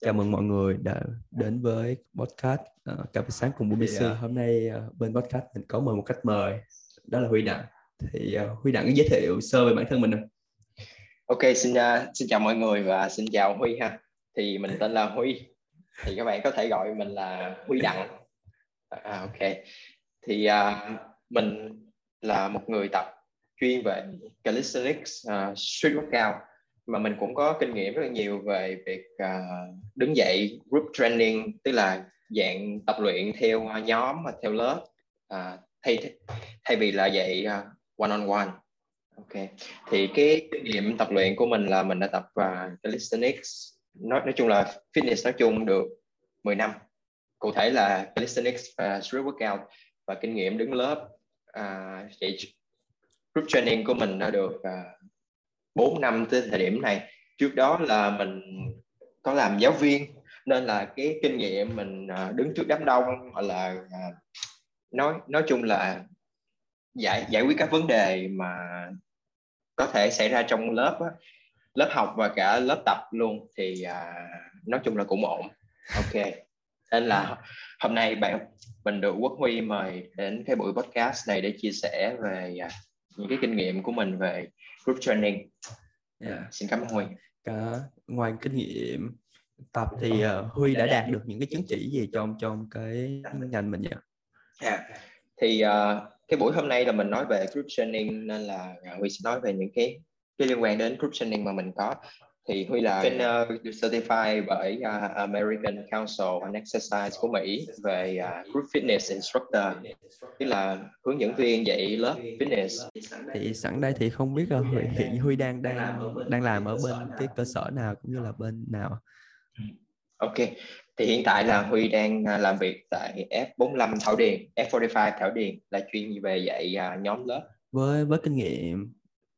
Chào mừng mọi người đã đến với podcast uh, Cà phê sáng cùng BBC. Thì, à, Hôm nay uh, bên podcast mình có mời một khách mời, đó là Huy Đặng. Thì uh, Huy Đặng giới thiệu sơ về bản thân mình không? Ok, xin uh, xin chào mọi người và xin chào Huy ha. Thì mình tên là Huy. Thì các bạn có thể gọi mình là Huy Đặng. À, ok. Thì uh, mình là một người tập chuyên về calisthenics, uh, street workout mà mình cũng có kinh nghiệm rất là nhiều về việc uh, đứng dậy group training tức là dạng tập luyện theo uh, nhóm và theo lớp. Uh, thay thay vì là dạy uh, à, one on one ok. Thì cái kinh nghiệm tập luyện của mình là mình đã tập uh, calisthenics nói nói chung là fitness nói chung được 10 năm. Cụ thể là calisthenics và street workout và kinh nghiệm đứng lớp uh, dạy group training của mình đã được uh, 4 năm tới thời điểm này. Trước đó là mình có làm giáo viên nên là cái kinh nghiệm mình à, đứng trước đám đông hoặc là à, nói nói chung là giải giải quyết các vấn đề mà có thể xảy ra trong lớp á, lớp học và cả lớp tập luôn thì à, nói chung là cũng ổn. Ok. Nên là hôm nay bạn mình được quốc huy mời đến cái buổi podcast này để chia sẻ về à, những cái kinh nghiệm của mình về group training yeah. Dạ. xin cảm ơn huy cả ngoài kinh nghiệm tập thì uh, huy đã đạt được những cái chứng chỉ gì trong trong cái ngành mình nhỉ? Yeah. thì uh, cái buổi hôm nay là mình nói về group training nên là huy sẽ nói về những cái cái liên quan đến group training mà mình có thì Huy là trainer được certified bởi uh, American Council on Exercise của Mỹ về uh, group fitness instructor. Tức là hướng dẫn viên dạy lớp fitness. Thì sẵn đây thì không biết là Huy, hiện Huy đang đang đang làm ở bên cái cơ sở nào cũng như là bên nào? Ok. Thì hiện tại là Huy đang làm việc tại F45 Thảo Điền F45 Thảo Điền là chuyên về dạy uh, nhóm lớp. Với với kinh nghiệm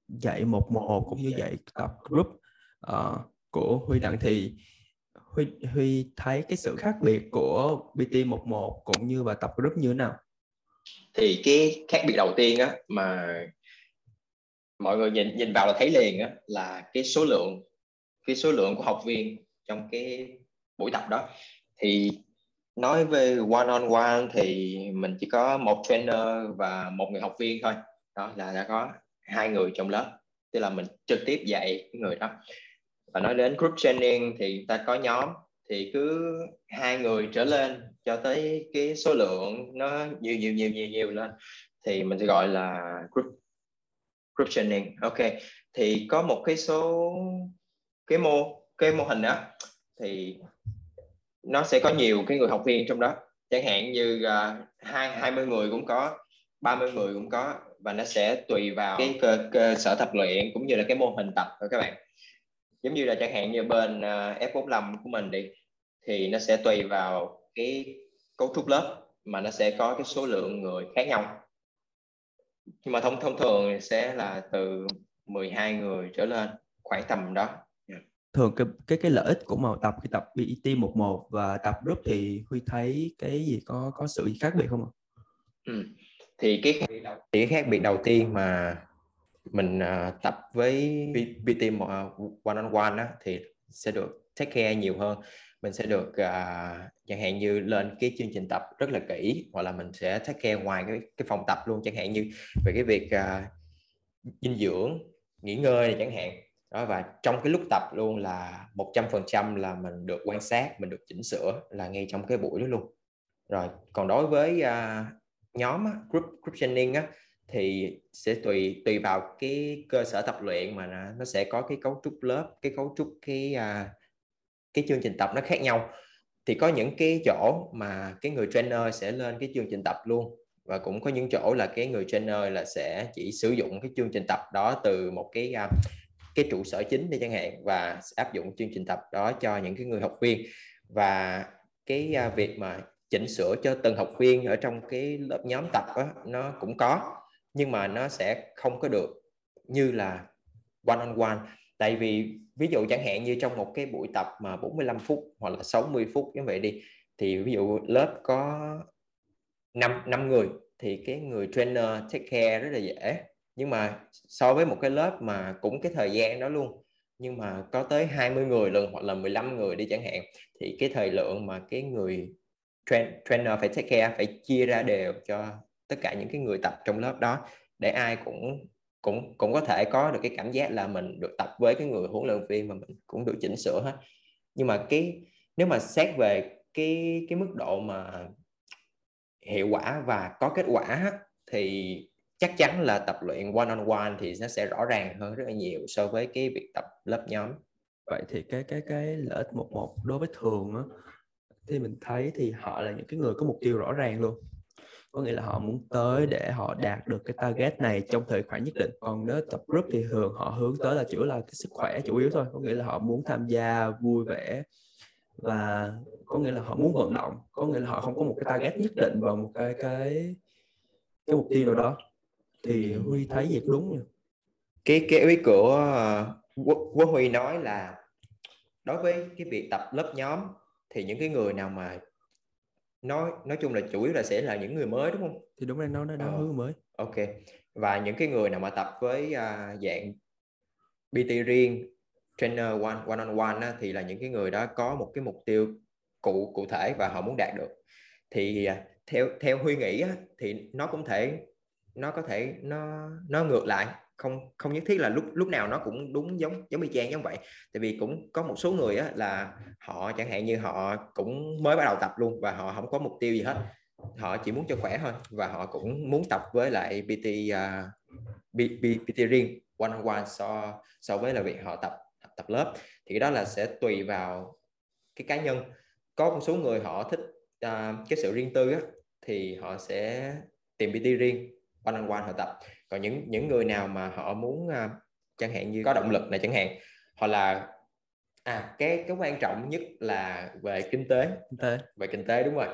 dạy một một cũng như dạy tập group uh, của Huy Đặng thì Huy Huy thấy cái sự khác biệt của BT 11 cũng như và tập group như thế nào? Thì cái khác biệt đầu tiên á mà mọi người nhìn nhìn vào là thấy liền á là cái số lượng cái số lượng của học viên trong cái buổi tập đó. Thì nói về one on one thì mình chỉ có một trainer và một người học viên thôi. Đó là đã có hai người trong lớp tức là mình trực tiếp dạy cái người đó và nói đến group training thì ta có nhóm. Thì cứ hai người trở lên cho tới cái số lượng nó nhiều nhiều nhiều nhiều nhiều lên. Thì mình sẽ gọi là group group training. Ok thì có một cái số cái mô cái mô hình đó thì nó sẽ có nhiều cái người học viên trong đó. Chẳng hạn như uh, hai hai mươi người cũng có 30 người cũng có. Và nó sẽ tùy vào cái cơ, cơ sở tập luyện cũng như là cái mô hình tập của các bạn giống như là chẳng hạn như bên uh, F45 của mình đi thì nó sẽ tùy vào cái cấu trúc lớp mà nó sẽ có cái số lượng người khác nhau nhưng mà thông thông thường sẽ là từ 12 người trở lên khoảng tầm đó thường cái cái cái lợi ích của một tập khi tập BET 11 và tập group thì Huy thấy cái gì có có sự khác biệt không ạ? Ừ. thì cái thì cái khác biệt đầu tiên mà mình uh, tập với PT uh, à, one on one á, thì sẽ được take care nhiều hơn. Mình sẽ được uh, chẳng hạn như lên cái chương trình tập rất là kỹ hoặc là mình sẽ take care ngoài cái cái phòng tập luôn. Chẳng hạn như về cái việc uh, dinh dưỡng nghỉ ngơi này chẳng hạn. Đó và trong cái lúc tập luôn là một trăm phần trăm là mình được quan sát mình được chỉnh sửa là ngay trong cái buổi đó luôn. Rồi còn đối với uh, nhóm á, group group training á thì sẽ tùy tùy vào cái cơ sở tập luyện mà nó, nó sẽ có cái cấu trúc lớp cái cấu trúc cái à, cái chương trình tập nó khác nhau. Thì có những cái chỗ mà cái người trainer sẽ lên cái chương trình tập luôn và cũng có những chỗ là cái người trainer là sẽ chỉ sử dụng cái chương trình tập đó từ một cái uh, cái trụ sở chính đi chẳng hạn và áp dụng chương trình tập đó cho những cái người học viên. Và cái uh, việc mà chỉnh sửa cho từng học viên ở trong cái lớp nhóm tập đó, nó cũng có nhưng mà nó sẽ không có được như là one on one. Tại vì ví dụ chẳng hạn như trong một cái buổi tập mà 45 phút hoặc là 60 phút như vậy đi thì ví dụ lớp có 5 5 người thì cái người trainer take care rất là dễ. Nhưng mà so với một cái lớp mà cũng cái thời gian đó luôn nhưng mà có tới 20 người lần hoặc là 15 người đi chẳng hạn thì cái thời lượng mà cái người train, trainer phải take care phải chia ra đều cho tất cả những cái người tập trong lớp đó, để ai cũng cũng cũng có thể có được cái cảm giác là mình được tập với cái người huấn luyện viên mà mình cũng được chỉnh sửa hết. Nhưng mà cái, nếu mà xét về cái cái mức độ mà hiệu quả và có kết quả thì chắc chắn là tập luyện one on one thì nó sẽ rõ ràng hơn rất là nhiều so với cái việc tập lớp nhóm. Vậy thì cái cái cái lợi ích một một đối với thường á, thì mình thấy thì họ là những cái người có mục tiêu rõ ràng luôn có nghĩa là họ muốn tới để họ đạt được cái target này trong thời khoảng nhất định. Còn nếu tập group thì thường họ hướng tới là chủ là cái sức khỏe chủ yếu thôi. Có nghĩa là họ muốn tham gia vui vẻ và có nghĩa là họ muốn vận động. Có nghĩa là họ không có một cái target nhất định vào một cái cái cái mục tiêu nào đó. Thì huy thấy gì đúng nhỉ? cái cái ý của uh, quốc huy nói là đối với cái việc tập lớp nhóm thì những cái người nào mà nói nói chung là chủ yếu là sẽ là những người mới đúng không? Thì đúng là nó nó đang ờ. hướng mới. ok. Và những cái người nào mà tập với uh, dạng PT riêng trainer one one on one á, thì là những cái người đó có một cái mục tiêu cụ cụ thể và họ muốn đạt được. Thì uh, theo theo huy nghĩ á, thì nó cũng thể nó có thể nó nó ngược lại không không nhất thiết là lúc lúc nào nó cũng đúng giống giống y chang giống vậy. Tại vì cũng có một số người á, là họ chẳng hạn như họ cũng mới bắt đầu tập luôn và họ không có mục tiêu gì hết. Họ chỉ muốn cho khỏe thôi và họ cũng muốn tập với lại PT uh, PT riêng one on one so so với là việc họ tập tập, tập lớp. Thì cái đó là sẽ tùy vào cái cá nhân. Có một số người họ thích uh, cái sự riêng tư á, thì họ sẽ tìm PT riêng one on one họ tập còn những những người nào mà họ muốn uh, chẳng hạn như có động lực này chẳng hạn hoặc là à cái cái quan trọng nhất là về kinh tế. Kinh tế. Về kinh tế đúng rồi.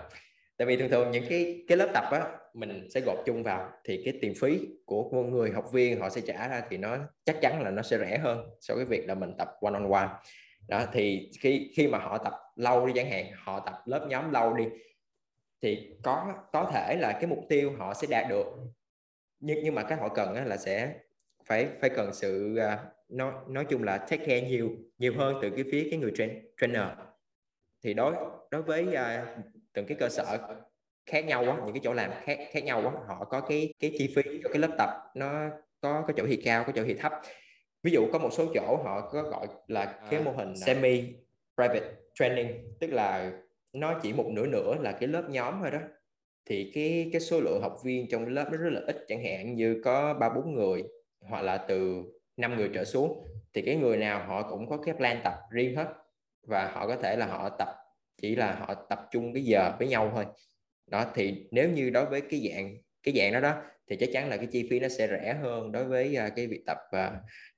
Tại vì thường thường những cái cái lớp tập á mình sẽ gộp chung vào thì cái tiền phí của một người học viên họ sẽ trả ra thì nó chắc chắn là nó sẽ rẻ hơn so với việc là mình tập one on one. Đó thì khi khi mà họ tập lâu đi chẳng hạn họ tập lớp nhóm lâu đi thì có có thể là cái mục tiêu họ sẽ đạt được nhưng nhưng mà cái họ cần là sẽ phải phải cần sự uh, nói nói chung là take care nhiều nhiều hơn từ cái phía cái người train, trainer. Thì đối đối với uh, từng cái cơ sở khác nhau á những cái chỗ làm khác khác nhau á họ có cái cái chi phí cho cái lớp tập nó có có chỗ thì cao có chỗ thì thấp. Ví dụ có một số chỗ họ có gọi là cái mô hình semi private training tức là nó chỉ một nửa nửa là cái lớp nhóm thôi đó thì cái cái số lượng học viên trong lớp nó rất là ít chẳng hạn như có ba bốn người hoặc là từ năm người trở xuống thì cái người nào họ cũng có cái plan tập riêng hết. Và họ có thể là họ tập chỉ là họ tập trung cái giờ với nhau thôi. Đó thì nếu như đối với cái dạng cái dạng đó đó thì chắc chắn là cái chi phí nó sẽ rẻ hơn đối với uh, cái việc tập uh,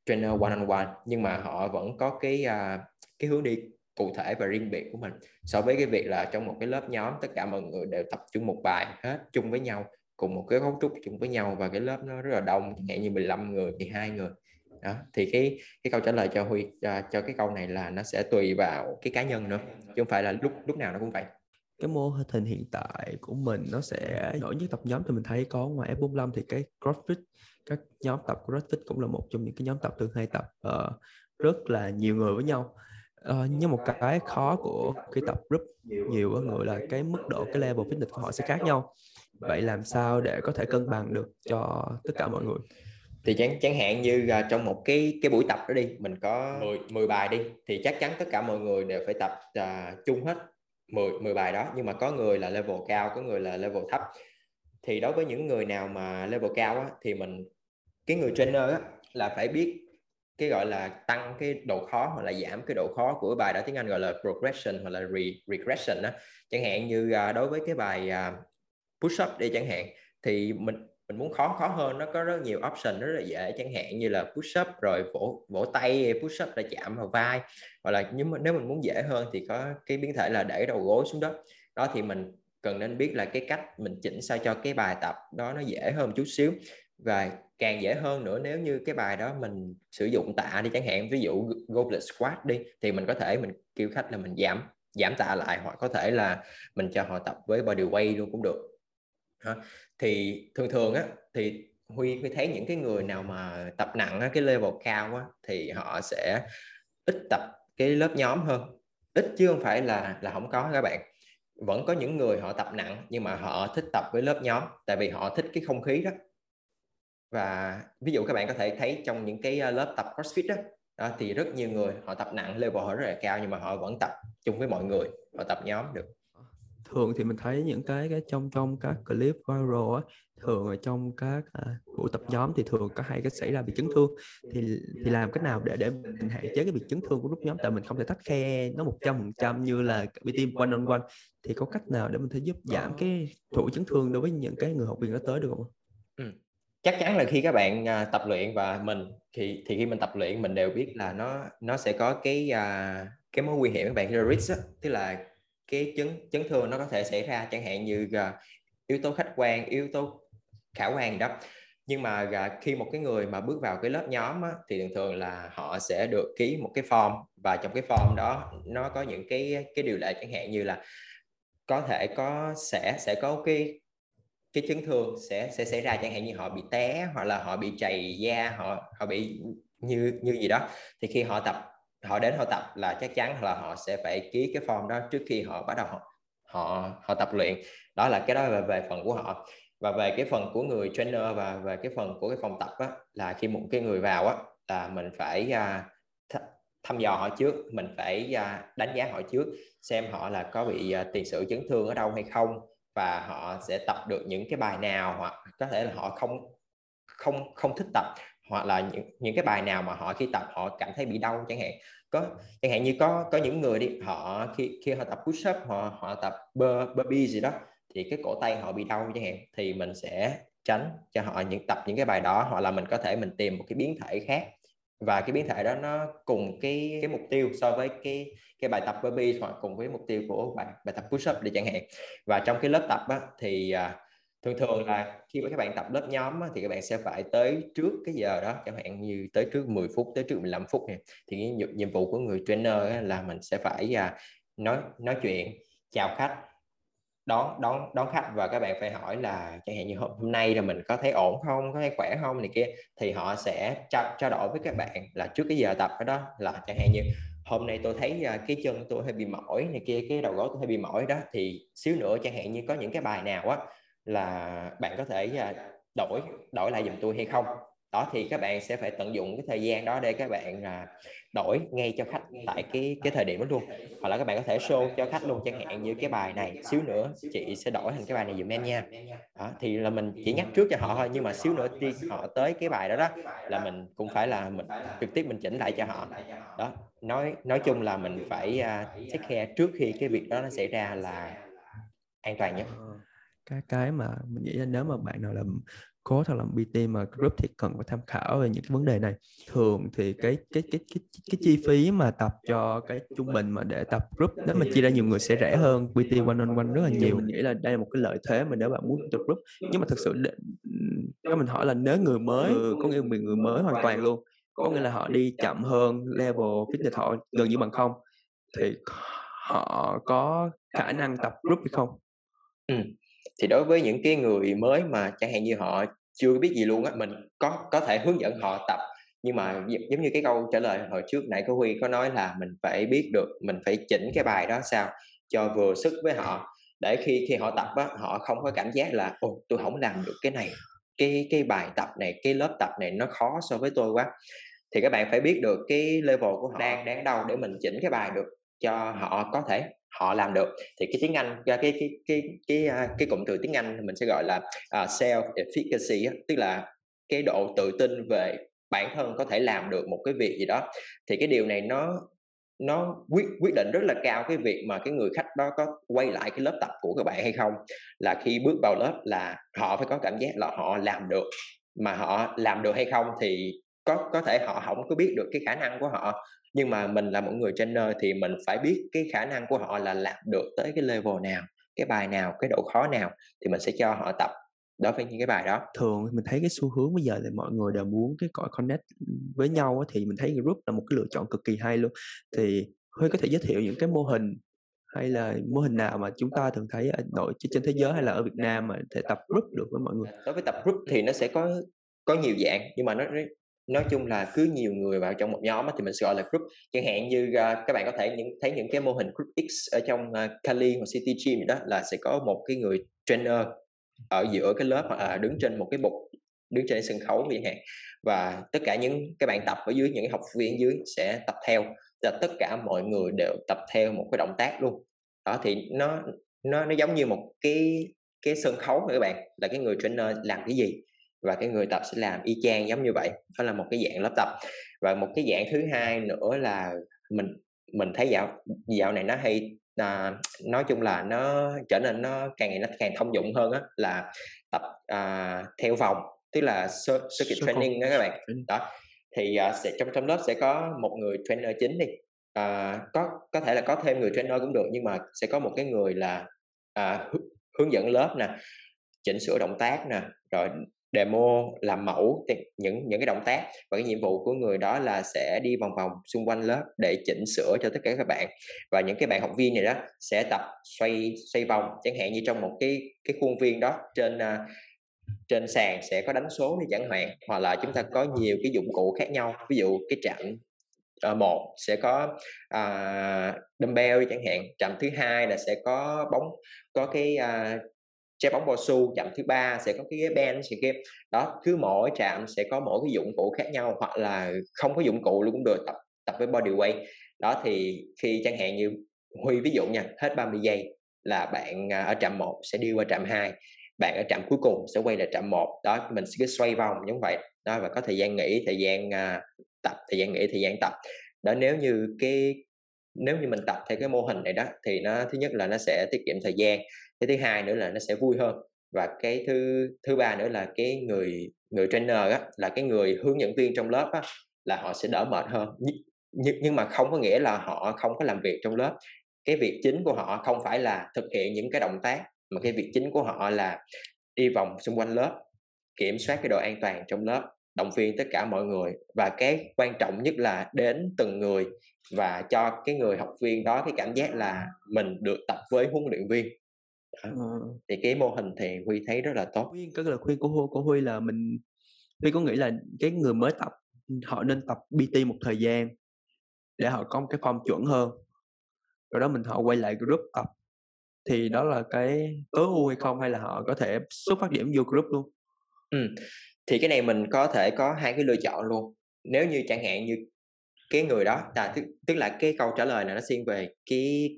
trainer one on one. Nhưng mà họ vẫn có cái uh, cái hướng đi cụ thể và riêng biệt của mình. So với cái việc là trong một cái lớp nhóm tất cả mọi người đều tập trung một bài hết chung với nhau cùng một cái cấu trúc chung với nhau và cái lớp nó rất là đông chẳng hạn như 15 người 12 người. Đó thì cái cái câu trả lời cho Huy cho, cho cái câu này là nó sẽ tùy vào cái cá nhân nữa chứ không phải là lúc lúc nào nó cũng vậy. Cái mô hình hiện tại của mình nó sẽ nổi nhất tập nhóm thì mình thấy có ngoài F45 thì cái CrossFit các nhóm tập CrossFit cũng là một trong những cái nhóm tập thường hay tập uh, rất là nhiều người với nhau uh, nhưng một cái khó của cái tập group nhiều người là cái mức độ cái level fitness của họ sẽ khác nhau. Vậy làm sao để có thể cân bằng được cho tất cả mọi người? Thì chẳng chẳng hạn như uh, trong một cái cái buổi tập đó đi mình có 10 10 bài đi thì chắc chắn tất cả mọi người đều phải tập uh, chung hết 10 10 bài đó. Nhưng mà có người là level cao có người là level thấp. Thì đối với những người nào mà level cao á, thì mình cái người trainer á, là phải biết cái gọi là tăng cái độ khó hoặc là giảm cái độ khó của bài đó tiếng Anh gọi là progression hoặc là re regression đó chẳng hạn như uh, đối với cái bài uh, push up đi chẳng hạn thì mình mình muốn khó khó hơn nó có rất nhiều option rất là dễ. Chẳng hạn như là push up rồi vỗ vỗ tay push up là chạm vào vai hoặc là nhưng mà nếu mình muốn dễ hơn thì có cái biến thể là để đầu gối xuống đất đó thì mình cần nên biết là cái cách mình chỉnh sao cho cái bài tập đó nó dễ hơn chút xíu và càng dễ hơn nữa nếu như cái bài đó mình sử dụng tạ đi chẳng hạn ví dụ goblet squat đi thì mình có thể mình kêu khách là mình giảm giảm tạ lại hoặc có thể là mình cho họ tập với body weight luôn cũng được. Thì thường thường á thì Huy Huy thấy những cái người nào mà tập nặng á, cái level cao á, thì họ sẽ ít tập cái lớp nhóm hơn. Ít chứ không phải là là không có các bạn. Vẫn có những người họ tập nặng nhưng mà họ thích tập với lớp nhóm tại vì họ thích cái không khí đó và ví dụ các bạn có thể thấy trong những cái ờ, lớp tập crossfit đó, đó thì rất nhiều người họ tập nặng level họ rất là cao nhưng mà họ vẫn tập chung với mọi người họ tập nhóm được. Thường thì mình thấy những cái cái trong trong các clip viral á thường ở trong các à, buổi tập nhóm thì thường có hay cái xảy ra bị chấn thương. Thì thì làm cách nào để để mình hạn chế cái việc chấn thương của lúc nhóm? Tại mình không thể tách khe nó một trăm phần trăm như là team one on one thì có cách nào để mình thể giúp giảm cái thủ chấn thương đối với những cái người học viên đó tới được không? Ừ chắc chắn là khi các bạn uh, tập luyện và mình thì thì khi mình tập luyện mình đều biết là nó nó sẽ có cái uh, cái mối nguy hiểm các bạn cái risk đó. tức là cái chấn chấn thương nó có thể xảy ra chẳng hạn như uh, yếu tố khách quan yếu tố khả quan đó nhưng mà uh, khi một cái người mà bước vào cái lớp nhóm á, thì thường thường là họ sẽ được ký một cái form và trong cái form đó nó có những cái cái điều lệ chẳng hạn như là có thể có sẽ sẽ có cái cái chấn thương sẽ sẽ xảy ra chẳng hạn như họ bị té hoặc là họ bị chày da họ họ bị như như gì đó. Thì khi họ tập họ đến họ tập là chắc chắn là họ sẽ phải ký cái form đó trước khi họ bắt đầu họ họ, họ tập luyện. Đó là cái đó là về phần của họ. Và về cái phần của người trainer và về cái phần của cái phòng tập á, là khi một cái người vào á, là mình phải uh, thăm dò họ trước mình phải uh, đánh giá họ trước xem họ là có bị uh, tiền sử chấn thương ở đâu hay không và họ sẽ tập được những cái bài nào hoặc có thể là họ không không không thích tập, hoặc là những những cái bài nào mà họ khi tập họ cảm thấy bị đau chẳng hạn. Có, chẳng hạn như có có những người đi, họ khi khi họ tập push up, họ họ tập burpee gì đó, thì cái cổ tay họ bị đau chẳng hạn, thì mình sẽ tránh cho họ những, tập những cái bài đó, hoặc là mình có thể mình tìm một cái biến thể khác và cái biến thể đó nó cùng cái cái mục tiêu so với cái cái bài tập burpee hoặc cùng với mục tiêu của bài bài tập push up để chẳng hạn. Và trong cái lớp tập á, thì à, thường thường là khi mà các bạn tập lớp nhóm á, thì các bạn sẽ phải tới trước cái giờ đó chẳng hạn như tới trước 10 phút tới trước 15 phút này thì cái nhiệm, nhiệm vụ của người trainer á, là mình sẽ phải à, nói nói chuyện chào khách đón đón đón khách và các bạn phải hỏi là chẳng hạn như hôm nay là mình có thấy ổn không có thấy khỏe không? này kia thì họ sẽ trao, trao đổi với các bạn là trước cái giờ tập đó, đó là chẳng hạn như hôm nay tôi thấy à, cái chân tôi hơi bị mỏi này kia cái đầu gối tôi hơi bị mỏi đó thì xíu nữa chẳng hạn như có những cái bài nào á là bạn có thể à, đổi đổi lại giùm tôi hay không? Đó thì các bạn sẽ phải tận dụng cái thời gian đó để các bạn à, đổi ngay cho khách tại cái cái thời điểm đó luôn. Hoặc là các bạn có thể show cho khách luôn chẳng hạn như cái bài này xíu nữa chị sẽ đổi thành cái bài này dùm em nha. Đó, thì là mình chỉ nhắc trước cho họ thôi nhưng mà xíu nữa khi họ tới cái bài đó đó là mình cũng phải là mình trực tiếp mình chỉnh lại cho họ. Đó nói nói chung là mình phải uh, take care trước khi cái việc đó nó xảy ra là an toàn nhất. Ờ, cái cái mà mình nghĩ là nếu mà bạn nào làm coach hoặc là PT mà group thì cần phải tham khảo về những cái vấn đề này. Thường thì cái cái cái cái cái chi phí mà tập cho cái trung bình mà để tập group nếu mà chia ra nhiều người sẽ rẻ hơn PT one on one rất là nhiều mình nghĩ là đây là một cái lợi thế mà nếu bạn muốn tập group nhưng mà thực sự nếu mình hỏi là nếu người mới có nghĩa là người mới hoàn toàn luôn có nghĩa là họ đi chậm hơn level fitness họ gần như bằng không thì họ có khả năng tập group hay không? Ừ thì đối với những cái người mới mà chẳng hạn như họ chưa biết gì luôn á, mình có có thể hướng dẫn họ tập. Nhưng mà giống như cái câu trả lời hồi trước nãy có huy có nói là mình phải biết được, mình phải chỉnh cái bài đó sao cho vừa sức với họ. Để khi khi họ tập á, họ không có cảm giác là, ồ, tôi không làm được cái này, cái cái bài tập này, cái lớp tập này nó khó so với tôi quá. Thì các bạn phải biết được cái level của họ. Đang đang đâu để mình chỉnh cái bài được cho họ có thể họ làm được. Thì cái tiếng Anh cái cái cái cái cái, à, cái cụm từ tiếng Anh mình sẽ gọi là à, uh, self efficacy tức là cái độ tự tin về bản thân có thể làm được một cái việc gì đó. Thì cái điều này nó nó quyết quyết định rất là cao cái việc mà cái người khách đó có quay lại cái lớp tập của các bạn hay không. Là khi bước vào lớp là họ phải có cảm giác là họ làm được mà họ làm được hay không thì có có thể họ không có biết được cái khả năng của họ nhưng mà mình là một người trainer thì mình phải biết cái khả năng của họ là làm được tới cái level nào cái bài nào cái độ khó nào thì mình sẽ cho họ tập đối với những cái bài đó. Thường mình thấy cái xu hướng bây giờ là mọi người đều muốn cái cõi connect với nhau thì mình thấy group là một cái lựa chọn cực kỳ hay luôn. Thì Huy có thể giới thiệu những cái mô hình hay là mô hình nào mà chúng ta thường thấy ở nội trên thế giới hay là ở Việt Nam mà thể tập group được với mọi người? Đối với tập group thì nó sẽ có có nhiều dạng nhưng mà nó nói chung là cứ nhiều người vào trong một nhóm thì mình sẽ gọi là group. Chẳng hạn như uh, các bạn có thể những thấy những cái mô hình group X ở trong à, uh, Kali hoặc City Gym đó là sẽ có một cái người trainer ở giữa cái lớp hoặc là đứng trên một cái bục đứng trên sân khấu chẳng hạn. Và tất cả những cái bạn tập ở dưới những học viên dưới sẽ tập theo là tất cả mọi người đều tập theo một cái động tác luôn. Đó thì nó nó nó giống như một cái cái sân khấu các bạn là cái người trainer làm cái gì và cái người tập sẽ làm y chang giống như vậy. Đó là một cái dạng lớp tập. Và một cái dạng thứ hai nữa là mình mình thấy dạo dạo này nó hay à, nói chung là nó trở nên nó càng ngày nó càng thông dụng hơn á là tập à, theo vòng tức là circuit training đó các bạn. Đó thì uh, sẽ trong trong lớp sẽ có một người trainer chính đi. Uh, có có thể là có thêm người trainer cũng được nhưng mà sẽ có một cái người là uh, hướng dẫn lớp nè chỉnh sửa động tác nè rồi demo làm mẫu những những cái động tác và cái nhiệm vụ của người đó là sẽ đi vòng vòng xung quanh lớp để chỉnh sửa cho tất cả các bạn. Và những cái bạn học viên này đó sẽ tập xoay xoay vòng chẳng hạn như trong một cái cái khuôn viên đó trên uh, trên sàn sẽ có đánh số đi chẳng hạn hoặc là chúng ta có nhiều cái dụng cụ khác nhau. Ví dụ cái trạm uh, một sẽ có uh, dumbbell chẳng hạn trạm thứ hai là sẽ có bóng có cái uh, xe bóng bao su chạm thứ ba sẽ có cái ghế bench sẽ kia. Đó cứ mỗi trạm sẽ có mỗi cái dụng cụ khác nhau hoặc là không có dụng cụ luôn cũng được tập tập với body weight. Đó thì khi chẳng hạn như huy ví dụ nha hết 30 giây là bạn à, ở trạm 1 sẽ đi qua trạm 2 bạn ở trạm cuối cùng sẽ quay lại trạm 1 đó mình sẽ cứ xoay vòng giống vậy. Đó và có thời gian nghỉ thời gian uh, tập thời gian nghỉ thời gian tập. Đó nếu như cái nếu như mình tập theo cái mô hình này đó thì nó thứ nhất là nó sẽ tiết kiệm thời gian cái thứ hai nữa là nó sẽ vui hơn. Và cái thứ thứ ba nữa là cái người người trainer á là cái người hướng dẫn viên trong lớp á là họ sẽ đỡ mệt hơn. Nhưng, nhưng mà không có nghĩa là họ không có làm việc trong lớp. Cái việc chính của họ không phải là thực hiện những cái động tác mà cái việc chính của họ là đi vòng xung quanh lớp kiểm soát cái độ an toàn trong lớp động viên tất cả mọi người và cái quan trọng nhất là đến từng người và cho cái người học viên đó cái cảm giác là mình được tập với huấn luyện viên Ờ. thì cái mô hình thì Huy thấy rất là tốt. Huy cái lời khuyên của Huy, của Huy là mình Huy có nghĩ là cái người mới tập họ nên tập PT một thời gian để họ có một cái form chuẩn hơn rồi đó mình họ quay lại group tập thì đó là cái tối ưu hay không hay là họ có thể xuất phát điểm vô group luôn ừ thì cái này mình có thể có hai cái lựa chọn luôn. Nếu như chẳng hạn như cái người đó là tức, tức là cái câu trả lời này nó xuyên về cái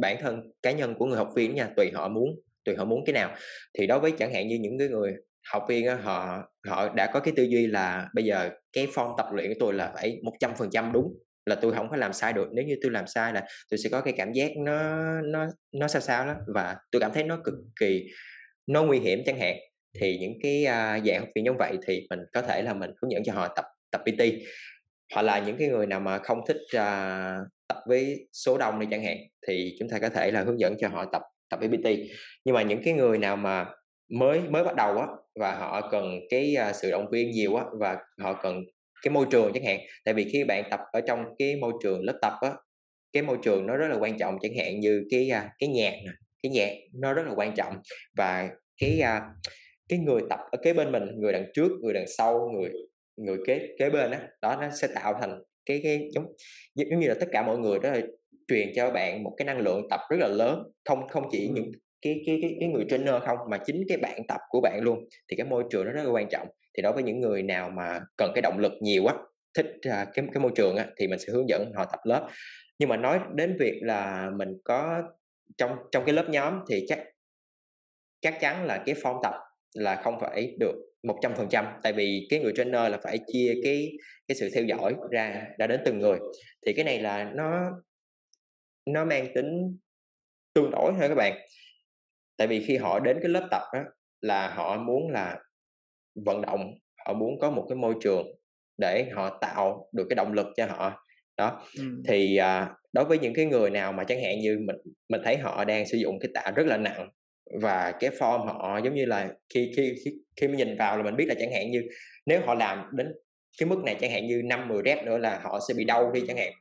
bản thân cá nhân của người học viên nha tùy họ muốn tùy họ muốn cái nào. Thì đối với chẳng hạn như những cái người học viên đó, họ họ đã có cái tư duy là bây giờ cái form tập luyện của tôi là phải một trăm phần trăm đúng là tôi không có làm sai được. Nếu như tôi làm sai là tôi sẽ có cái cảm giác nó nó nó sao sao đó và tôi cảm thấy nó cực kỳ nó nguy hiểm chẳng hạn thì những cái uh, dạng học viên giống vậy thì mình có thể là mình hướng dẫn cho họ tập tập PT. Hoặc là những cái người nào mà không thích uh, tập với số đông đi chẳng hạn thì chúng ta có thể là hướng dẫn cho họ tập tập với PT. Nhưng mà những cái người nào mà mới mới bắt đầu á và họ cần cái uh, sự động viên nhiều á và họ cần cái môi trường chẳng hạn. Tại vì khi bạn tập ở trong cái môi trường lớp tập á cái môi trường nó rất là quan trọng chẳng hạn như cái uh, cái nhạc này cái nhạc nó rất là quan trọng. Và cái uh, cái người tập ở kế bên mình người đằng trước người đằng sau người người kế kế bên đó. đó nó sẽ tạo thành cái cái giống giống như là tất cả mọi người đó là truyền cho bạn một cái năng lượng tập rất là lớn không không chỉ những cái cái cái, cái người trainer không mà chính cái bạn tập của bạn luôn. Thì cái môi trường nó rất là quan trọng. Thì đối với những người nào mà cần cái động lực nhiều quá thích uh, cái cái môi trường á, thì mình sẽ hướng dẫn họ tập lớp. Nhưng mà nói đến việc là mình có trong trong cái lớp nhóm thì chắc chắc chắn là cái form tập là không phải được một trăm phần trăm tại vì cái người trainer là phải chia cái cái sự theo dõi ra ra đến từng người. Thì cái này là nó nó mang tính tương đối thôi các bạn. Tại vì khi họ đến cái lớp tập đó là họ muốn là vận động họ muốn có một cái môi trường để họ tạo được cái động lực cho họ. Đó ừ. thì à, đối với những cái người nào mà chẳng hạn như mình mình thấy họ đang sử dụng cái tạ rất là nặng và cái form họ giống như là khi khi khi, khi mình nhìn vào là mình biết là chẳng hạn như nếu họ làm đến cái mức này chẳng hạn như năm 10 rep nữa là họ sẽ bị đau đi chẳng hạn.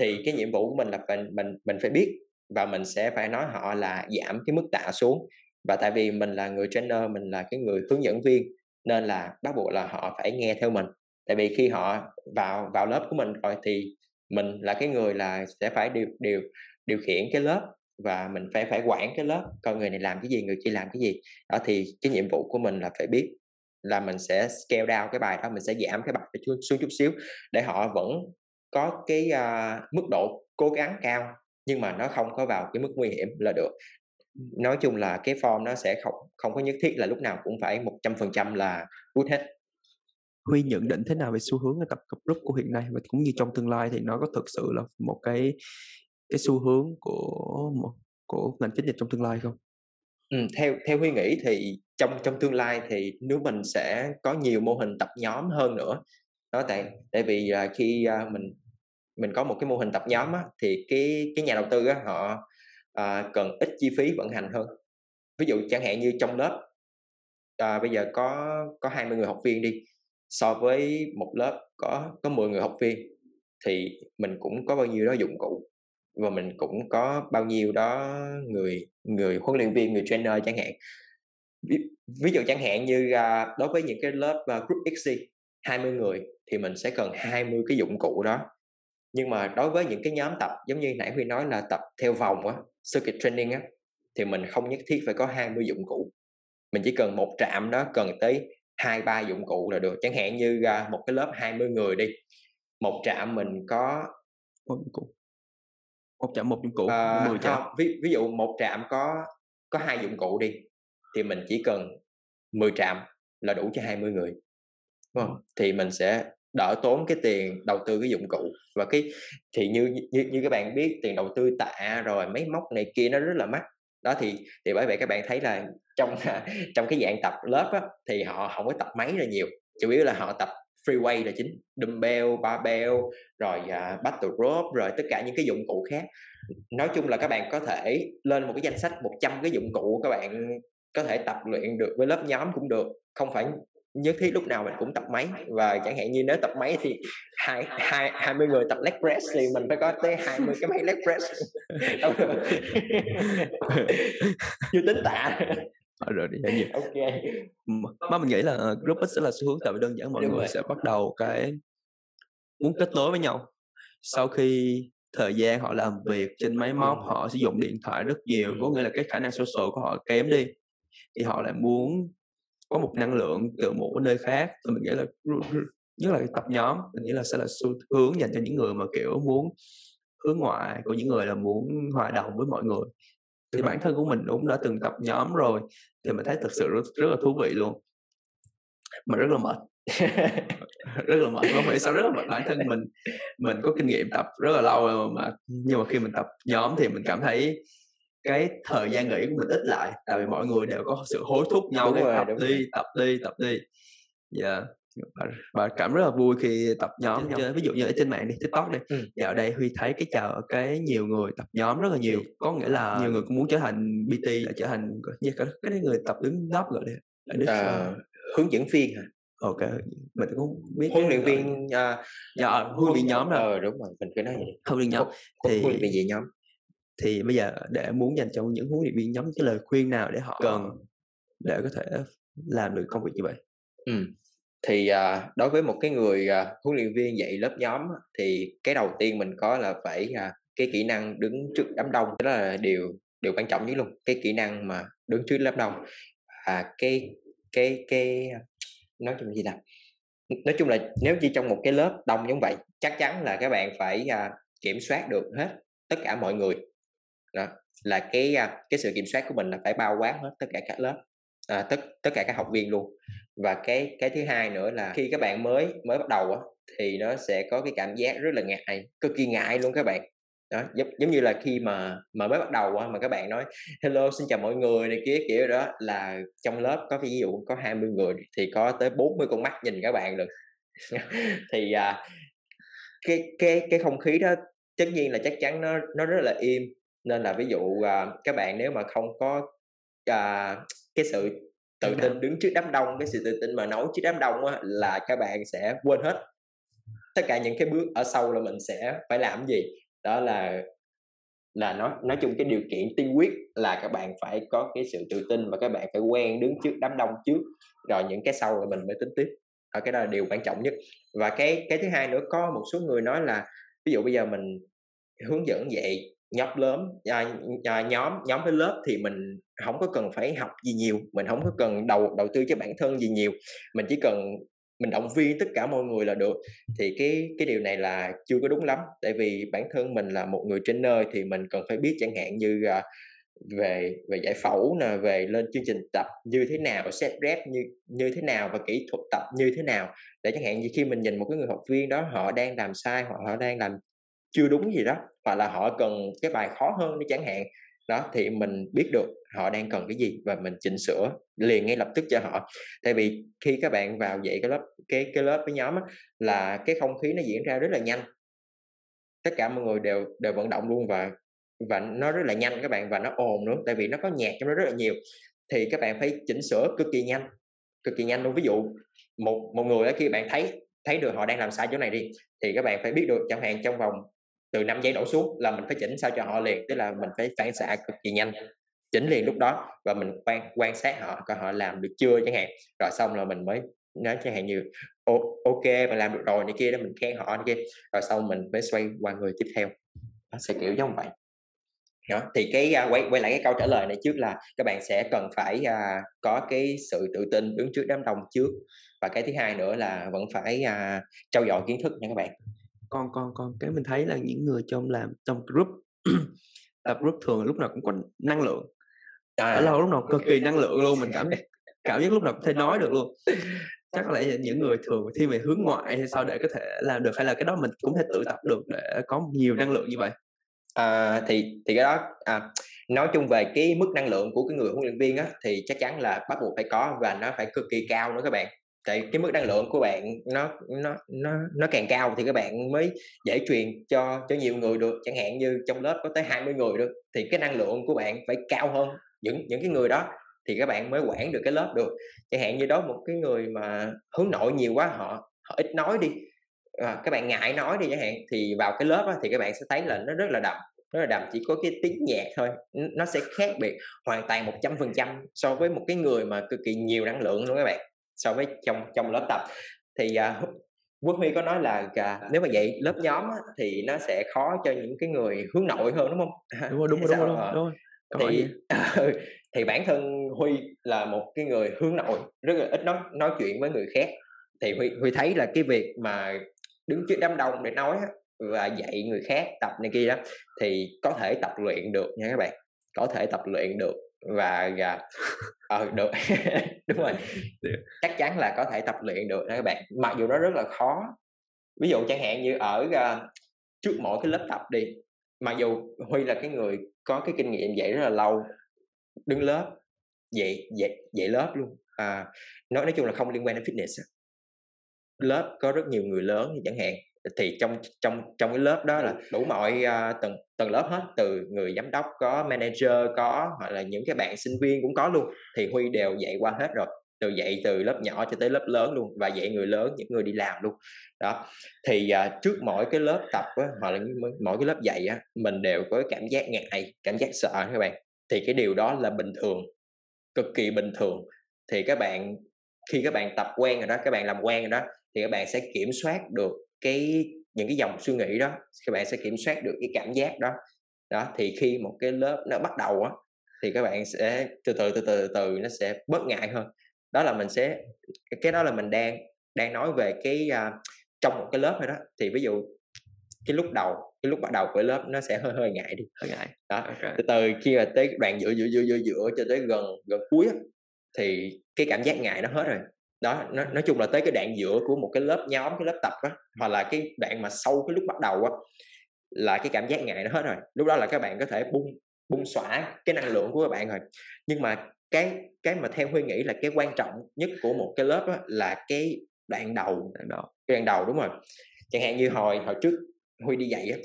Thì cái nhiệm vụ của mình là mình mình mình phải biết và mình sẽ phải nói họ là giảm cái mức tạ xuống. Và tại vì mình là người trainer mình là cái người hướng dẫn viên nên là bắt buộc là họ phải nghe theo mình. Tại vì khi họ vào vào lớp của mình rồi thì mình là cái người là sẽ phải điều điều điều khiển cái lớp và mình phải phải quản cái lớp coi người này làm cái gì người kia làm cái gì. Đó thì cái nhiệm vụ của mình là phải biết là mình sẽ scale down cái bài đó mình sẽ giảm cái bài đó xuống chút xíu để họ vẫn có cái uh, mức độ cố gắng cao nhưng mà nó không có vào cái mức nguy hiểm là được. Nói chung là cái form nó sẽ không không có nhất thiết là lúc nào cũng phải một trăm phần trăm là good hết. Huy nhận định thế nào về xu hướng tập group của hiện nay và cũng như trong tương lai thì nó có thực sự là một cái cái xu hướng của một của ngành chính dịch trong tương lai không? Ừ, theo theo Huy nghĩ thì trong trong tương lai thì nếu mình sẽ có nhiều mô hình tập nhóm hơn nữa đó tại tại vì uh, khi uh, mình mình có một cái mô hình tập nhóm á, thì cái cái nhà đầu tư á, họ uh, cần ít chi phí vận hành hơn. Ví dụ chẳng hạn như trong lớp uh, bây giờ có có 20 người học viên đi so với một lớp có có 10 người học viên thì mình cũng có bao nhiêu đó dụng cụ và mình cũng có bao nhiêu đó người người huấn luyện viên người trainer chẳng hạn. Ví, ví dụ chẳng hạn như uh, đối với những cái lớp uh, group XC 20 người thì mình sẽ cần 20 cái dụng cụ đó. Nhưng mà đối với những cái nhóm tập giống như nãy Huy nói là tập theo vòng á circuit training á thì mình không nhất thiết phải có 20 dụng cụ. Mình chỉ cần một trạm đó cần tới hai ba dụng cụ là được. Chẳng hạn như uh, một cái lớp 20 người đi một trạm mình có một trạm một dụng cụ à, 10 trạm. không, ví, ví dụ một trạm có có hai dụng cụ đi thì mình chỉ cần 10 trạm là đủ cho 20 người. Đúng không? thì mình sẽ đỡ tốn cái tiền đầu tư cái dụng cụ. Và cái thì như như, như các bạn biết tiền đầu tư tạ rồi máy móc này kia nó rất là mắc. Đó thì thì bởi vậy các bạn thấy là trong trong cái dạng tập lớp á, thì họ không có tập máy là nhiều. Chủ yếu là họ tập freeway là chính dumbbell barbell rồi à, uh, battle rope rồi tất cả những cái dụng cụ khác. Nói chung là các bạn có thể lên một cái danh sách 100 cái dụng cụ các bạn có thể tập luyện được với lớp nhóm cũng được. Không phải nhất thiết lúc nào mình cũng tập máy và chẳng hạn như nếu tập máy thì hai hai hai mươi người tập leg press thì mình phải có tới 20 cái máy leg press. Chưa tính tạ rồi đi giải ok. Mà mình nghĩ là group X sẽ là xu hướng tại vì đơn giản mọi Đúng người rồi. sẽ bắt đầu cái muốn kết nối với nhau. Sau khi thời gian họ làm việc trên máy móc họ sử dụng điện thoại rất nhiều có nghĩa là cái khả năng social của họ kém đi thì họ lại muốn có một năng lượng từ một nơi khác. Thì mình nghĩ là nhất là tập nhóm mình nghĩ là sẽ là xu hướng dành cho những người mà kiểu muốn hướng ngoại của những người là muốn hòa đồng với mọi người thì bản thân của mình cũng đã từng tập nhóm rồi thì mình thấy thực sự rất, rất là thú vị luôn. Mà rất là mệt. Rất là mệt. Không phải sao rất là mệt. Bản thân mình mình có kinh nghiệm tập rất là lâu rồi mà nhưng mà khi mình tập nhóm thì mình cảm thấy cái thời gian nghỉ của mình ít lại tại vì mọi người đều có sự hối thúc nhau cái tập đi rồi. tập đi tập đi. Dạ yeah. Và, cảm rất là vui khi tập nhóm chơi ví dụ như ở trên mạng đi tiktok đi. Ừ. dạo đây huy thấy cái chợ cái nhiều người tập nhóm rất là nhiều có nghĩa là nhiều người cũng muốn trở thành bt là trở thành như cái người tập đứng nóc gọi là à, hướng dẫn viên hả? Ok mình cũng biết huấn luyện viên uh, dạ huấn luyện nhóm đó. ờ đúng rồi mình cứ nói vậy. Huấn luyện nhóm. Thì huấn luyện viên nhóm. thì bây giờ để muốn dành cho những huấn luyện viên nhóm cái lời khuyên nào để họ cần. để có thể làm được công việc như vậy? Ừ thì à, đối với một cái người à, huấn luyện viên dạy lớp nhóm thì cái đầu tiên mình có là phải à, cái kỹ năng đứng trước đám đông đó là điều điều quan trọng nhất luôn cái kỹ năng mà đứng trước đám đông. À cái cái cái à, nói chung gì là nói chung là nếu chỉ trong một cái lớp đông giống vậy chắc chắn là các bạn phải à, kiểm soát được hết tất cả mọi người. Đó là cái à, cái sự kiểm soát của mình là phải bao quát hết tất cả các lớp à, tất tất cả các học viên luôn và cái cái thứ hai nữa là khi các bạn mới mới bắt đầu á thì nó sẽ có cái cảm giác rất là ngại cực kỳ ngại luôn các bạn. Đó giống, giống như là khi mà mà mới bắt đầu á, mà các bạn nói hello xin chào mọi người này kia kiểu đó là trong lớp có ví dụ có 20 người thì có tới 40 con mắt nhìn các bạn được. Thì à, cái cái cái không khí đó tất nhiên là chắc chắn nó nó rất là im. Nên là ví dụ à, các bạn nếu mà không có à, cái sự tự tin đứng trước đám đông cái sự tự tin mà nấu trước đám đông á, là các bạn sẽ quên hết. Tất cả những cái bước ở sau là mình sẽ phải làm gì? Đó là là nói nói chung cái điều kiện tiên quyết là các bạn phải có cái sự tự tin và các bạn phải quen đứng trước đám đông trước rồi những cái sau là mình mới tính tiếp. Ở cái đó là điều quan trọng nhất. Và cái cái thứ hai nữa có một số người nói là ví dụ bây giờ mình hướng dẫn dạy nhóm lớn à, à, nhóm nhóm với lớp thì mình không có cần phải học gì nhiều mình không có cần đầu đầu tư cho bản thân gì nhiều. Mình chỉ cần mình động viên tất cả mọi người là được. Thì cái cái điều này là chưa có đúng lắm tại vì bản thân mình là một người trainer thì mình cần phải biết chẳng hạn như à, về về giải phẫu nè về lên chương trình tập như thế nào set rep như như thế nào và kỹ thuật tập như thế nào. Để chẳng hạn như khi mình nhìn một cái người học viên đó họ đang làm sai họ họ đang làm chưa đúng gì đó hoặc là họ cần cái bài khó hơn đi chẳng hạn. Đó thì mình biết được họ đang cần cái gì và mình chỉnh sửa liền ngay lập tức cho họ. Tại vì khi các bạn vào dạy cái lớp cái cái lớp với nhóm á, là cái không khí nó diễn ra rất là nhanh. Tất cả mọi người đều đều vận động luôn và và nó rất là nhanh các bạn và nó ồn nữa tại vì nó có nhạc trong nó rất là nhiều. Thì các bạn phải chỉnh sửa cực kỳ nhanh cực kỳ nhanh luôn. Ví dụ một một người khi bạn thấy thấy được họ đang làm sai chỗ này đi thì các bạn phải biết được chẳng hạn trong vòng từ 5 giây đổ xuống là mình phải chỉnh sao cho họ liền tức là mình phải phản xạ cực kỳ nhanh. Chỉnh liền lúc đó và mình quan quan sát họ coi họ làm được chưa chẳng hạn. Rồi xong là mình mới nói chẳng hạn như ok mà làm được rồi này kia đó mình khen họ này kia. Rồi xong mình mới xoay qua người tiếp theo. Nó sẽ kiểu giống vậy. Đó. thì cái uh, quay quay lại cái câu trả lời này trước là các bạn sẽ cần phải uh, có cái sự tự tin đứng trước đám đông trước. Và cái thứ hai nữa là vẫn phải uh, trau dồi kiến thức nha các bạn con con con. Cái mình thấy là những người trong làm trong group tập group thường lúc nào cũng có năng lượng. À, ở lâu lúc nào cực kỳ năng lượng luôn mình cảm cảm giác lúc nào cũng thể nói được luôn. Chắc là những người thường thi về hướng ngoại hay sao để có thể làm được hay là cái đó mình cũng thể tự tập được để có nhiều năng lượng như vậy? À, thì thì cái đó à, nói chung về cái mức năng lượng của cái người huấn luyện viên á thì chắc chắn là bắt buộc phải có và nó phải cực kỳ cao nữa các bạn tại cái mức năng lượng của bạn nó nó nó nó càng cao thì các bạn mới dễ truyền cho cho nhiều người được. Chẳng hạn như trong lớp có tới 20 người được thì cái năng lượng của bạn phải cao hơn những những cái người đó thì các bạn mới quản được cái lớp được. Chẳng hạn như đó một cái người mà hướng nội nhiều quá họ họ ít nói đi à, các bạn ngại nói đi chẳng hạn thì vào cái lớp đó, thì các bạn sẽ thấy là nó rất là đậm rất là đậm chỉ có cái tiếng nhạc thôi nó sẽ khác biệt hoàn toàn một trăm phần trăm so với một cái người mà cực kỳ nhiều năng lượng luôn các bạn so với trong trong lớp tập thì uh, Quốc Huy có nói là uh, nếu mà dạy lớp nhóm á, thì nó sẽ khó cho những cái người hướng nội hơn đúng không? Đúng rồi, đúng rồi, đúng rồi, đúng rồi. Đúng rồi. thì thì bản thân Huy là một cái người hướng nội rất là ít nói nói chuyện với người khác thì Huy Huy thấy là cái việc mà đứng trước đám đông để nói và dạy người khác tập này kia đó thì có thể tập luyện được nha các bạn có thể tập luyện được và à, ờ được. Đúng rồi. Chắc chắn là có thể tập luyện được các bạn. Mặc dù nó rất là khó. Ví dụ chẳng hạn như ở uh, trước mỗi cái lớp tập đi mặc dù huy là cái người có cái kinh nghiệm dạy rất là lâu đứng lớp dạy dạy dạy lớp luôn. À, nói nói chung là không liên quan đến fitness lớp có rất nhiều người lớn chẳng hạn thì trong trong trong cái lớp đó là đủ mọi uh, tầng tầng lớp hết từ người giám đốc có manager có hoặc là những cái bạn sinh viên cũng có luôn. Thì huy đều dạy qua hết rồi từ dạy từ lớp nhỏ cho tới lớp lớn luôn và dạy người lớn những người đi làm luôn. Đó. Thì uh, trước mỗi cái lớp tập á, hoặc là mỗi cái lớp dạy á, mình đều có cảm giác ngại cảm giác sợ các bạn. Thì cái điều đó là bình thường cực kỳ bình thường. Thì các bạn khi các bạn tập quen rồi đó các bạn làm quen rồi đó thì các bạn sẽ kiểm soát được cái những cái dòng suy nghĩ đó các bạn sẽ kiểm soát được cái cảm giác đó. Đó thì khi một cái lớp nó bắt đầu á thì các bạn sẽ từ từ từ từ từ, nó sẽ bớt ngại hơn. Đó là mình sẽ cái đó là mình đang đang nói về cái uh, trong một cái lớp thôi đó. Thì ví dụ cái lúc đầu cái lúc bắt đầu của lớp nó sẽ hơi hơi ngại đi. Hơi ngại. Đó okay. từ từ khi mà tới đoạn giữa giữa giữa giữa giữa cho tới gần gần cuối á, thì cái cảm giác ngại nó hết rồi đó nói, nói chung là tới cái đoạn giữa của một cái lớp nhóm cái lớp tập á hoặc là cái đoạn mà sau cái lúc bắt đầu á là cái cảm giác ngại nó hết rồi. Lúc đó là các bạn có thể bung bung xõa cái năng lượng của các bạn rồi. Nhưng mà cái cái mà theo huy nghĩ là cái quan trọng nhất của một cái lớp á, là cái đoạn đầu đoạn đầu cái đoạn đầu đúng rồi. Chẳng hạn như hồi hồi trước huy đi dạy á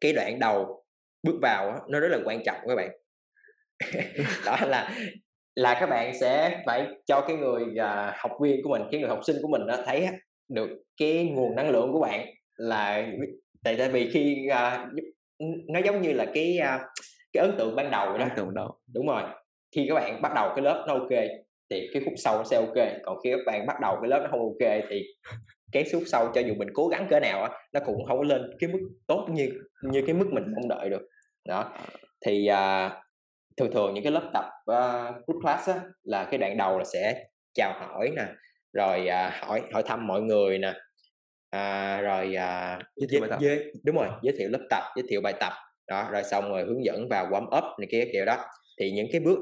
cái đoạn đầu bước vào á, nó rất là quan trọng các bạn. Đó là là các bạn sẽ phải cho cái người uh, học viên của mình cái người học sinh của mình nó thấy được cái nguồn năng lượng của bạn là tại tại vì khi uh, nó giống như là cái uh, cái ấn tượng ban đầu đó. Ấn tượng đầu đúng rồi. Khi các bạn bắt đầu cái lớp nó ok thì cái khúc sau nó sẽ ok còn khi các bạn bắt đầu cái lớp nó không ok thì cái khúc sau cho dù mình cố gắng cỡ nào á nó cũng không lên cái mức tốt như như cái mức mình mong đợi được. Đó. Thì uh, thường thường những cái lớp tập uh, group class á, là cái đoạn đầu là sẽ chào hỏi nè rồi uh, hỏi hỏi thăm mọi người nè à, rồi à, giới thiệu bài tập. giới, đúng rồi giới thiệu lớp tập giới thiệu bài tập đó rồi xong rồi hướng dẫn vào warm up này kia kiểu đó. Thì những cái bước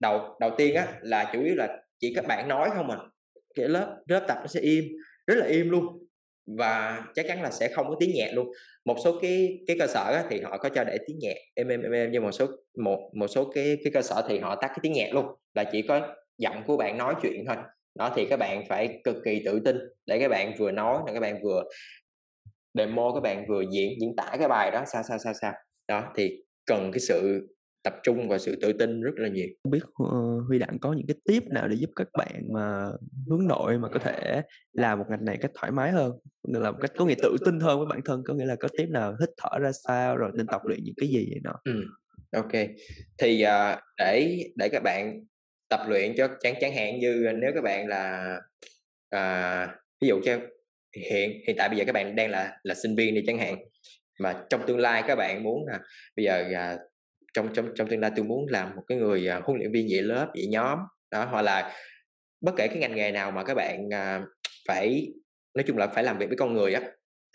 đầu đầu tiên á là chủ yếu là chỉ các bạn nói không à cái lớp lớp tập nó sẽ im rất là im luôn và chắc chắn là sẽ không có tiếng nhạc luôn. Một số cái cái cơ sở á, thì họ có cho để tiếng nhạc em em em em nhưng một số một một số cái cái cơ sở thì họ tắt cái tiếng nhạc luôn là chỉ có giọng của bạn nói chuyện thôi. Đó thì các bạn phải cực kỳ tự tin để các bạn vừa nói là các bạn vừa demo các bạn vừa diễn diễn tả cái bài đó sao sao sao sao. Đó thì cần cái sự tập trung và sự tự tin rất là nhiều. Không biết uh, huy đặng có những cái tip nào để giúp các bạn mà hướng nội mà có thể làm một ngành này cách thoải mái hơn nên là một cách có nghĩa tự tin hơn với bản thân? Có nghĩa là có tip nào hít thở ra sao rồi nên tập luyện những cái gì vậy đó ừ. ok. Thì uh, để để các bạn tập luyện cho chẳng chẳng hạn như nếu các bạn là à, ví dụ cho hiện hiện tại bây giờ các bạn đang là là sinh viên đi chẳng hạn mà trong tương lai các bạn muốn là bây giờ à, trong trong trong tương lai tôi muốn làm một cái người à, huấn luyện viên dạy lớp dạy nhóm. Đó hoặc là bất kể cái ngành nghề nào mà các bạn à, phải nói chung là phải làm việc với con người á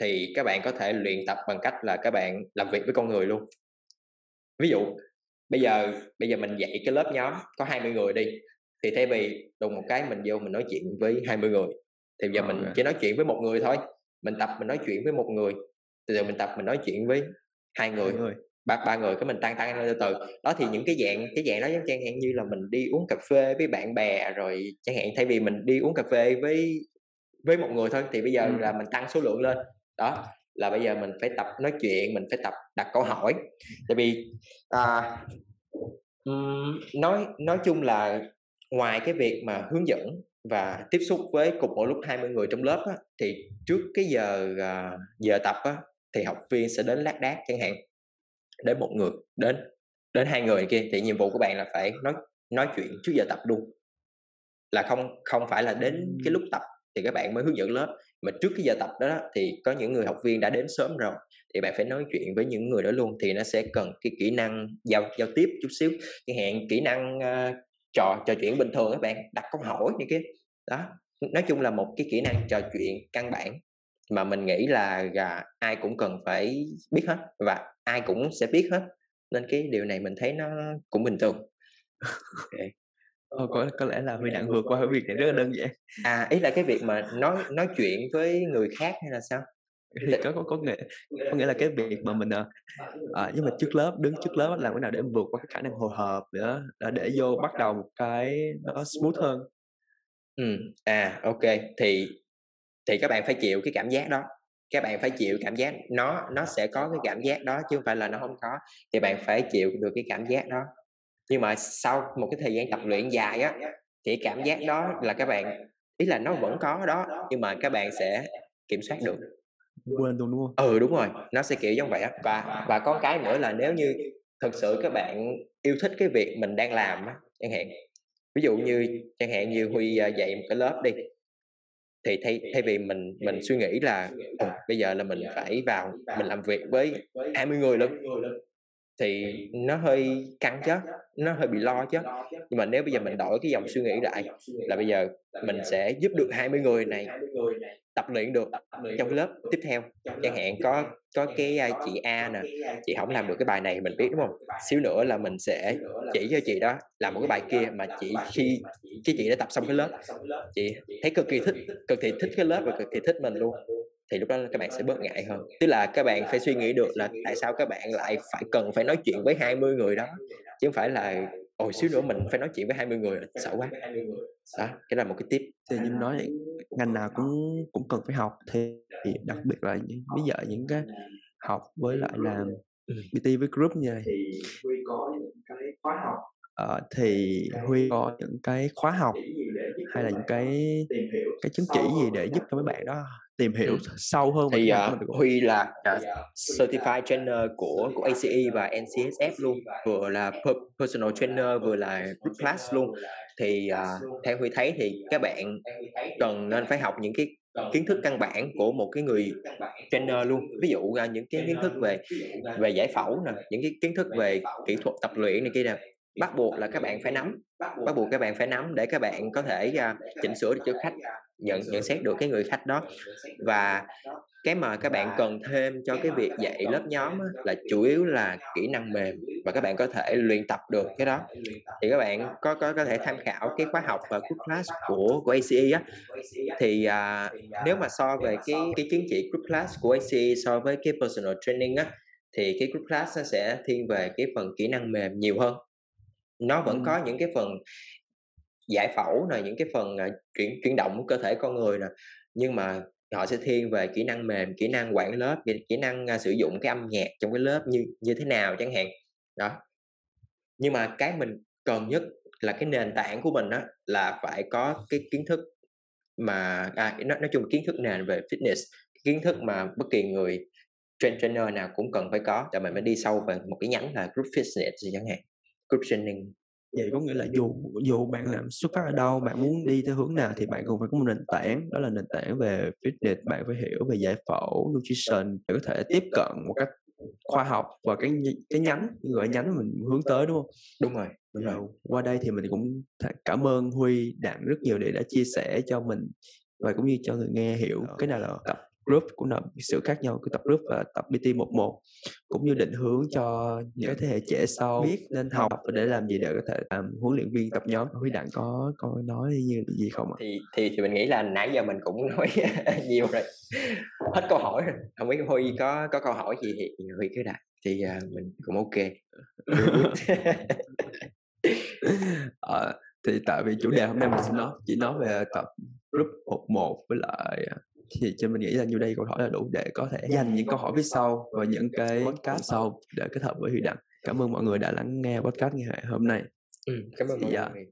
thì các bạn có thể luyện tập bằng cách là các bạn làm việc với con người luôn. Ví dụ bây giờ bây giờ mình dạy cái lớp nhóm có 20 người đi thì thay vì đùng một cái mình vô mình nói chuyện với 20 người thì giờ mình chỉ nói chuyện với một người thôi. Mình tập mình nói chuyện với một người từ từ mình tập mình nói chuyện với hai người, người. Ba ba người cái mình tăng tăng lên từ từ. Đó thì những cái dạng cái dạng đó giống chẳng hạn như là mình đi uống cà phê với bạn bè rồi chẳng hạn thay vì mình đi uống cà phê với với một người thôi thì bây giờ ừ. là mình tăng số lượng lên. Đó là bây giờ mình phải tập nói chuyện mình phải tập đặt câu hỏi. Tại vì à, nói nói chung là ngoài cái việc mà hướng dẫn và tiếp xúc với cùng một lúc 20 người trong lớp á, thì trước cái giờ uh, giờ tập á, thì học viên sẽ đến lác đác chẳng hạn đến một người đến đến hai người kia thì nhiệm vụ của bạn là phải nói nói chuyện trước giờ tập luôn. Là không không phải là đến cái lúc tập thì các bạn mới hướng dẫn lớp mà trước cái giờ tập đó thì có những người học viên đã đến sớm rồi thì bạn phải nói chuyện với những người đó luôn thì nó sẽ cần cái kỹ năng giao giao tiếp chút xíu. Chẳng hạn kỹ năng uh, trò trò chuyện bình thường các bạn đặt câu hỏi như kia đó. Nói chung là một cái kỹ năng trò chuyện căn bản mà mình nghĩ là à, ai cũng cần phải biết hết và ai cũng sẽ biết hết nên cái điều này mình thấy nó cũng bình thường okay. Ờ, có có lẽ là Huy Đặng vượt qua cái việc này rất là đơn giản. À, ý là cái việc mà nói nói chuyện với người khác hay là sao? Thì có có có nghĩa có nghĩa là cái việc mà mình à, nhưng mà trước lớp đứng trước lớp làm cái nào để vượt qua cái khả năng hồi hộp nữa để vô bắt đầu một cái nó smooth hơn. Ừ, à ok thì thì các bạn phải chịu cái cảm giác đó. Các bạn phải chịu cảm giác nó nó sẽ có cái cảm giác đó chứ không phải là nó không có. Thì bạn phải chịu được cái cảm giác đó. Nhưng mà sau một cái thời gian tập luyện dài á thì cảm giác đó là các bạn ý là nó vẫn có đó nhưng mà các bạn sẽ kiểm soát được. Quên luôn đúng không? Ừ đúng rồi nó sẽ kiểu giống vậy á. Và và có cái nữa là nếu như thực sự các bạn yêu thích cái việc mình đang làm á chẳng hạn. Ví dụ như chẳng hạn như huy à, dạy một cái lớp đi thì thay thay vì mình mình suy nghĩ là ừ, bây giờ là mình phải vào mình làm việc với 20 người luôn. thì nó hơi căng chứ nó hơi bị lo chứ. nhưng mà nếu bây giờ mình đổi cái dòng suy nghĩ lại là bây giờ mình sẽ giúp được 20 người này tập luyện được trong lớp tiếp theo. chẳng hạn có có cái chị A nè chị không làm được cái bài này mình biết đúng không xíu nữa là mình sẽ chỉ cho chị đó làm một cái bài kia mà chị khi cái chị đã tập xong cái lớp. Chị thấy cực kỳ thích cực kỳ thích cái lớp và cực kỳ thích mình luôn. thì lúc đó các bạn sẽ bớt ngại hơn. Tức là các bạn phải suy nghĩ được là tại sao các bạn lại phải cần phải nói chuyện với 20 người đó chứ không phải là ôi xíu nữa mình phải nói chuyện với 20 người sợ quá. đó cái là một cái tip. Thì như nói ngành nào cũng cũng cần phải học. Thì, thì đặc biệt là những, bây giờ những cái học với lại là PT với group như này thì Huy có những cái khóa học. Uh, thì huy có những cái khóa học hay là những cái cái chứng chỉ gì để giúp cho mấy bạn đó tìm hiểu ừ. sâu hơn thì uh, Huy là uh, certified trainer của của ACE và NCSF luôn. Vừa là personal trainer vừa là group class luôn. Thì uh, theo Huy thấy thì các bạn cần nên phải học những cái kiến thức căn bản của một cái người trainer luôn. Ví dụ uh, những cái kiến thức về về giải phẫu nè những cái kiến thức về kỹ thuật tập luyện này kia nè. Bắt buộc là các bạn phải nắm. Bắt buộc các bạn phải nắm để các bạn có thể uh, chỉnh sửa được cho khách nhận nhận xét được cái người khách đó. Và cái mà các bạn cần thêm cho cái việc dạy lớp nhóm á, là chủ yếu là kỹ năng mềm và các bạn có thể luyện tập được cái đó. Thì các bạn có có có thể tham khảo cái khóa học và group class của của ACE á. Thì à, nếu mà so về cái cái chứng chỉ group class của ACE so với cái personal training á thì cái group class nó sẽ thiên về cái phần kỹ năng mềm nhiều hơn. Nó vẫn có những cái phần giải phẫu này những cái phần uh, chuyển chuyển động cơ thể con người nè. Nhưng mà họ sẽ thiên về kỹ năng mềm kỹ năng quản lớp kỹ năng uh, sử dụng cái âm nhạc trong cái lớp như như thế nào chẳng hạn. Đó. Nhưng mà cái mình cần nhất là cái nền tảng của mình đó là phải có cái kiến thức mà à, nói, nói chung kiến thức nền về fitness kiến thức mà bất kỳ người train trainer nào cũng cần phải có. Để mình mới đi sâu về một cái nhánh là group fitness chẳng hạn group training vậy có nghĩa là dù dù bạn làm xuất phát ở đâu bạn muốn đi theo hướng nào thì bạn cũng phải có một nền tảng. Đó là nền tảng về fitness bạn phải hiểu về giải phẫu nutrition để có thể tiếp cận một cách khoa học và cái cái nhánh gọi nhánh mình hướng tới đúng không? Đúng rồi đúng rồi. qua đây thì mình cũng cảm ơn huy đặng rất nhiều để đã chia sẻ cho mình và cũng như cho người nghe hiểu cái nào là tập group cũng là sự khác nhau cái tập group và tập BT 11 cũng như định hướng cho những thế hệ trẻ sau biết nên học và để làm gì để có thể làm huấn luyện viên tập nhóm. Huy Đặng có có nói như gì không ạ? Thì thì thì mình nghĩ là nãy giờ mình cũng nói nhiều rồi hết câu hỏi rồi. Không biết Huy có có câu hỏi gì thì Huy cứ đặt thì uh, mình cũng ok. À, thì tại vì chủ đề hôm nay mình sẽ nói chỉ nói về tập group 11 với lại thì cho mình nghĩ là như đây câu hỏi là đủ để có thể dành những câu hỏi phía sau và những cái podcast sau để kết hợp với Huy Đặng. Cảm ơn mọi người đã lắng nghe podcast ngày hôm nay. Ừ, cảm ơn mọi dạ. người.